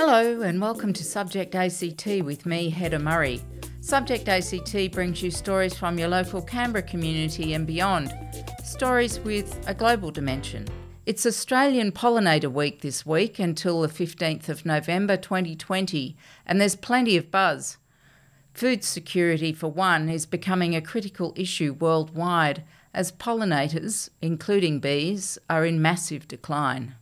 Hello, and welcome to Subject ACT with me, Hedda Murray. Subject ACT brings you stories from your local Canberra community and beyond, stories with a global dimension. It's Australian Pollinator Week this week until the 15th of November 2020, and there's plenty of buzz. Food security, for one, is becoming a critical issue worldwide as pollinators, including bees, are in massive decline.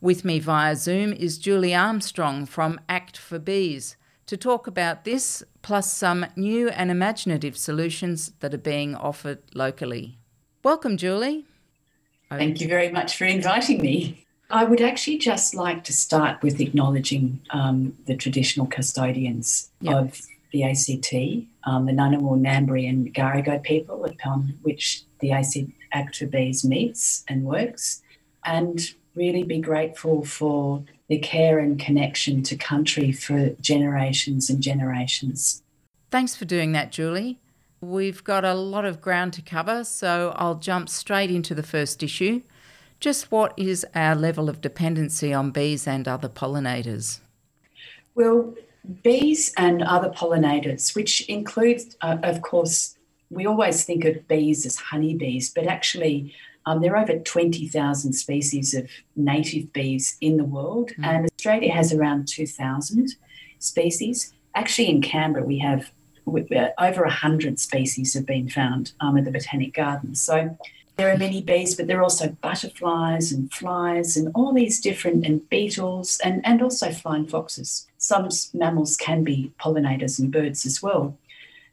With me via Zoom is Julie Armstrong from Act for Bees to talk about this, plus some new and imaginative solutions that are being offered locally. Welcome, Julie. Thank you very much for inviting me. I would actually just like to start with acknowledging um, the traditional custodians yep. of the ACT, um, the Ngunnawal, Ngambri, and Ngarigo people upon which the AC Act for Bees meets and works, and really be grateful for the care and connection to country for generations and generations. Thanks for doing that, Julie. We've got a lot of ground to cover, so I'll jump straight into the first issue. Just what is our level of dependency on bees and other pollinators? Well, bees and other pollinators, which includes, uh, of course, we always think of bees as honeybees, but actually, um, there are over 20,000 species of native bees in the world, mm. and Australia has around 2,000 species. Actually, in Canberra, we have uh, over 100 species have been found um, at the Botanic Gardens. So there are many bees, but there are also butterflies and flies and all these different, and beetles and, and also flying foxes. Some mammals can be pollinators and birds as well.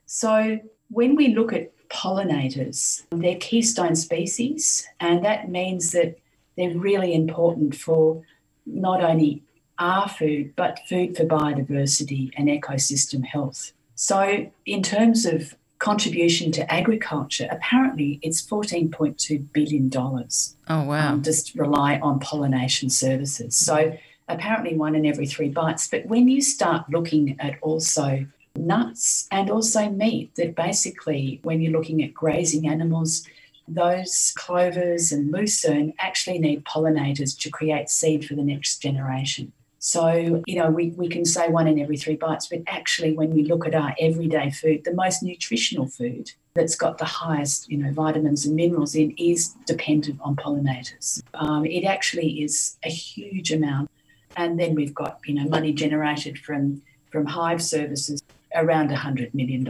So when we look at pollinators. They're keystone species, and that means that they're really important for not only our food, but food for biodiversity and ecosystem health. So, in terms of contribution to agriculture, apparently it's $14.2 billion. Oh, wow. Um, just rely on pollination services. So, apparently one in every three bites. But when you start looking at also nuts and also meat. That basically, when you're looking at grazing animals, those clovers and lucerne actually need pollinators to create seed for the next generation. So, you know, we, we can say one in every three bites, but actually, when we look at our everyday food, the most nutritional food that's got the highest, you know, vitamins and minerals in is dependent on pollinators. Um, it actually is a huge amount. And then we've got, you know, money generated from, from hive services around $100 million.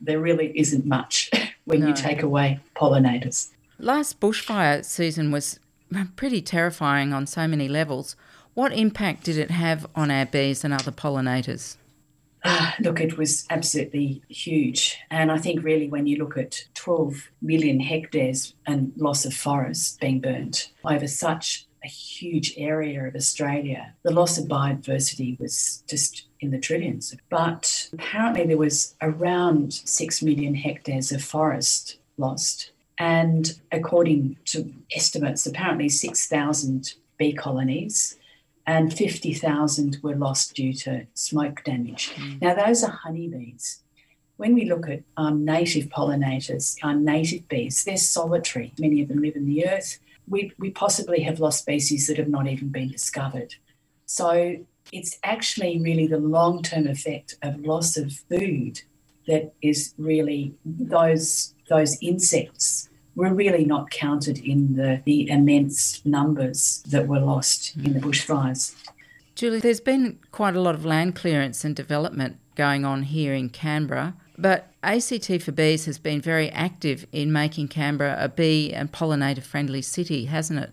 There really isn't much when no. you take away pollinators. Last bushfire season was pretty terrifying on so many levels. What impact did it have on our bees and other pollinators? Uh, look, it was absolutely huge. And I think, really, when you look at 12 million hectares and loss of forest being burnt over such a huge area of Australia, the loss of biodiversity was just in the trillions. But apparently, there was around 6 million hectares of forest lost. And according to estimates, apparently 6,000 bee colonies and 50,000 were lost due to smoke damage. Mm. Now, those are honeybees. When we look at our native pollinators, our native bees, they're solitary. Many of them live in the earth we, we possibly have lost species that have not even been discovered. So it's actually really the long term effect of loss of food that is really those those insects were really not counted in the, the immense numbers that were lost in the bushfires. Julie, there's been quite a lot of land clearance and development going on here in Canberra. But ACT for Bees has been very active in making Canberra a bee and pollinator friendly city, hasn't it?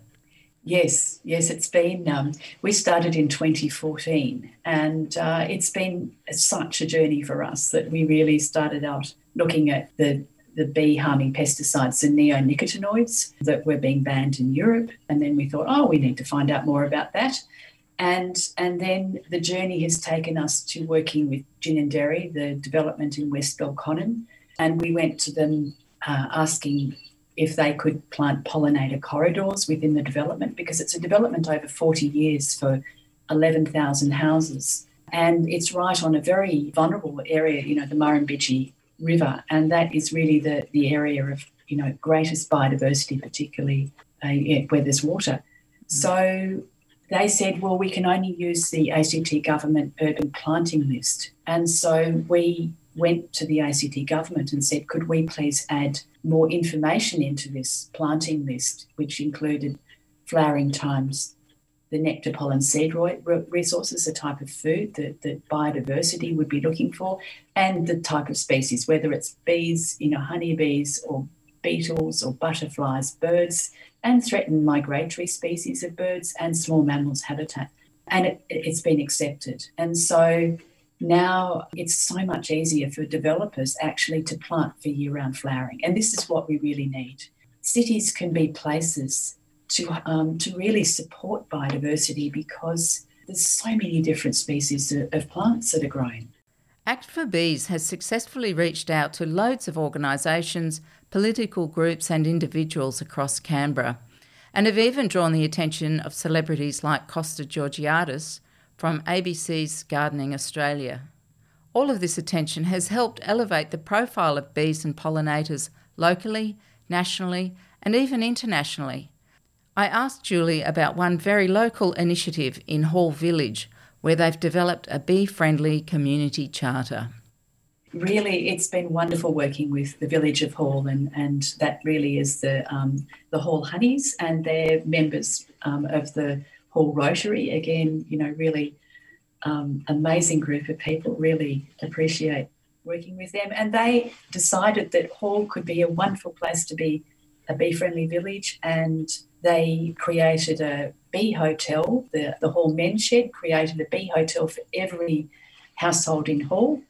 Yes, yes, it's been. Um, we started in 2014, and uh, it's been such a journey for us that we really started out looking at the the bee harming pesticides, the neonicotinoids that were being banned in Europe, and then we thought, oh, we need to find out more about that. And, and then the journey has taken us to working with Ginninderry, the development in West Belconnen. And we went to them uh, asking if they could plant pollinator corridors within the development because it's a development over 40 years for 11,000 houses. And it's right on a very vulnerable area, you know, the Murrumbidgee River. And that is really the, the area of, you know, greatest biodiversity, particularly uh, where there's water. So they said, well, we can only use the ACT government urban planting list. And so we went to the ACT government and said, could we please add more information into this planting list, which included flowering times, the nectar pollen seed resources, the type of food that, that biodiversity would be looking for, and the type of species, whether it's bees, you know, honeybees or beetles or butterflies, birds, and threatened migratory species of birds and small mammals habitat. And it, it's been accepted. And so now it's so much easier for developers actually to plant for year round flowering. And this is what we really need. Cities can be places to, um, to really support biodiversity because there's so many different species of, plants that are grown. Act for Bees has successfully reached out to loads of organisations, political groups, and individuals across Canberra, and have even drawn the attention of celebrities like Costa Georgiadis from ABC's Gardening Australia. All of this attention has helped elevate the profile of bees and pollinators locally, nationally, and even internationally. I asked Julie about one very local initiative in Hall Village where they've developed a bee friendly community charter. Really, it's been wonderful working with the village of Hall, and, and that really is the, um, the Hall Honeys, and they're members um, of the Hall Rotary. Again, you know, really um, amazing group of people, really appreciate working with them. And they decided that Hall could be a wonderful place to be a bee friendly village, and they created a bee hotel. The, the Hall Men's Shed created a bee hotel for every household in Hall,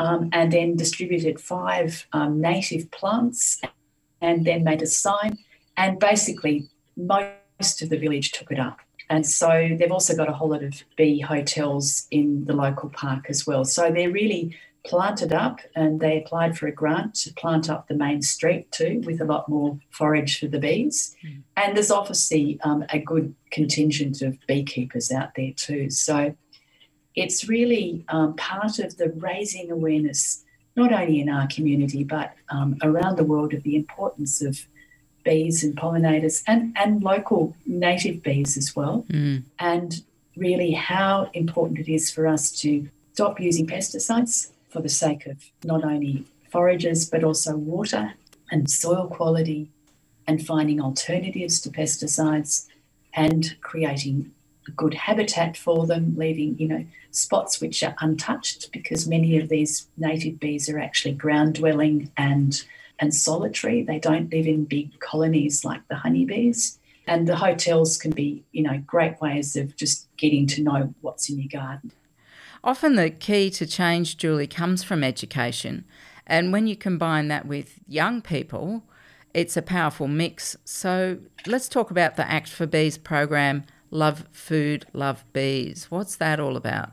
um, and then distributed five um, native plants and then made a sign. And basically, most of the village took it up. And so they've also got a whole lot of bee hotels in the local park as well. So they're really planted up and they applied for a grant to plant up the main street too with a lot more forage for the bees. Mm. And there's obviously um, a good contingent of beekeepers out there too. So it's really um, part of the raising awareness, not only in our community, but um, around the world of the importance of bees and pollinators and, and local native bees as well. Mm. And really how important it is for us to stop using pesticides for the sake of not only forages but also water and soil quality and finding alternatives to pesticides and creating good habitat for them, leaving, you know, spots which are untouched because many of these native bees are actually ground dwelling and and solitary. They don't live in big colonies like the honeybees. And the hotels can be, you know, great ways of just getting to know what's in your garden. Often the key to change, Julie, comes from education. And when you combine that with young people, it's a powerful mix. So let's talk about the Act for Bees program, Love Food, Love Bees. What's that all about?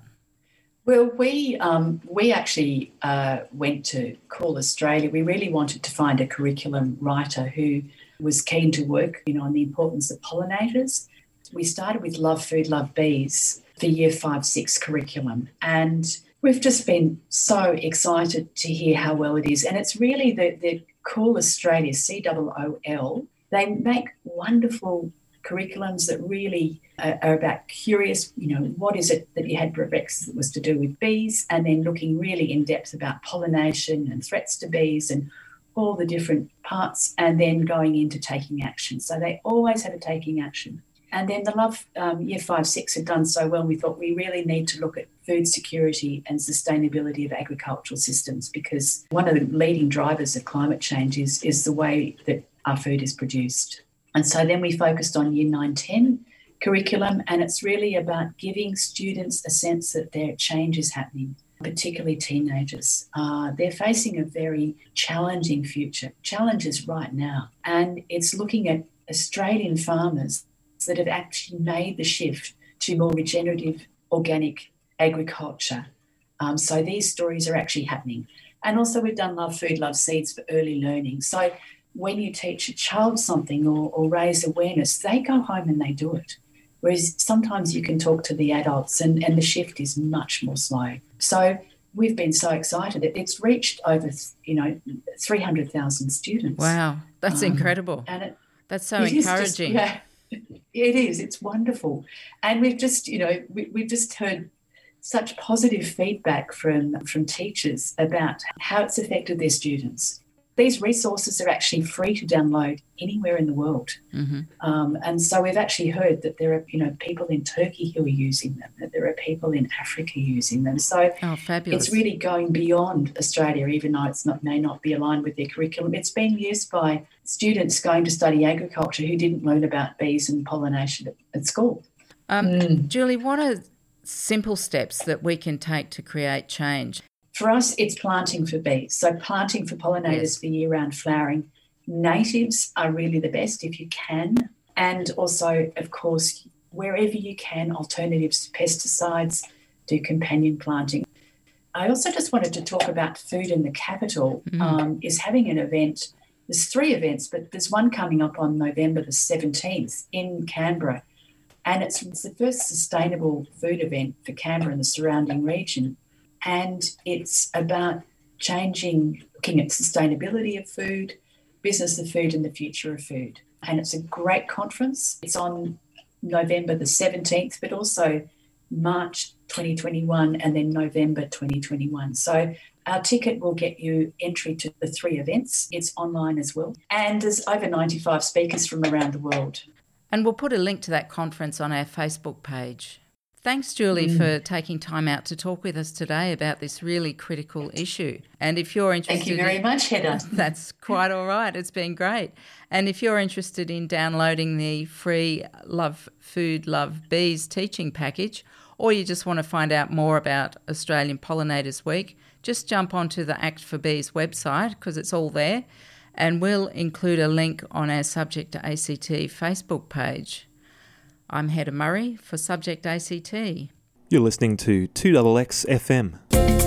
Well, we um, we actually uh, went to Cool Australia. We really wanted to find a curriculum writer who was keen to work, you know, on the importance of pollinators. We started with Love Food, Love Bees, for year five, six curriculum. And we've just been so excited to hear how well it is. And it's really the, the Cool Australia, COOL, they make wonderful curriculums that really are, about curious, you know, what is it that you had for breakfast that was to do with bees, and then looking really in depth about pollination and threats to bees and all the different parts, and then going into taking action. So they always have a taking action. And then the Love um, Year 5 6 had done so well, we thought we really need to look at food security and sustainability of agricultural systems because one of the leading drivers of climate change is, is the way that our food is produced. And so then we focused on Year 9 10 curriculum, and it's really about giving students a sense that their change is happening particularly teenagers. Uh, they're facing a very challenging future, challenges right now. And it's looking at Australian farmers that have actually made the shift to more regenerative organic agriculture. Um, so these stories are actually happening. And also, we've done Love Food, Love Seeds for early learning. So when you teach a child something or, or raise awareness, they go home and they do it. Whereas sometimes you can talk to the adults and, and the shift is much more slow. So we've been so excited. It's reached over, you know, 300,000 students. Wow, that's um, incredible. And it, that's so encouraging. Just, yeah, It is. It's wonderful, and we've just, you know, we, we've just heard such positive feedback from from teachers about how it's affected their students these resources are actually free to download anywhere in the world. Mm-hmm. Um, and so we've actually heard that there are, you know, people in Turkey who are using them, that there are people in Africa using them. So oh, fabulous. it's really going beyond Australia, even though it's not may not be aligned with their curriculum. It's being used by students going to study agriculture who didn't learn about bees and pollination at, at school. Um, mm. Julie, what are simple steps that we can take to create change? For us, it's planting for bees. So planting for pollinators yes. for year-round flowering. Natives are really the best if you can. And also, of course, wherever you can, alternatives to pesticides, do companion planting. I also just wanted to talk about food in the capital mm. um, is having an event. There's three events, but there's one coming up on November the 17th in Canberra. And it's, it's the first sustainable food event for Canberra and the surrounding region. And it's about changing, looking at sustainability of food, business of food, and the future of food. And it's a great conference. It's on November the 17th, but also March 2021 and then November 2021. So our ticket will get you entry to the three events. It's online as well. And there's over 95 speakers from around the world. And we'll put a link to that conference on our Facebook page. Thanks, Julie, mm. for taking time out to talk with us today about this really critical issue. And if you're interested, thank you very much, Heather. That's quite all right. It's been great. And if you're interested in downloading the free Love Food, Love Bees teaching package, or you just want to find out more about Australian Pollinators Week, just jump onto the Act for Bees website because it's all there. And we'll include a link on our Subject to ACT Facebook page. I'm Hedda Murray for Subject ACT. You're listening to 2XX FM.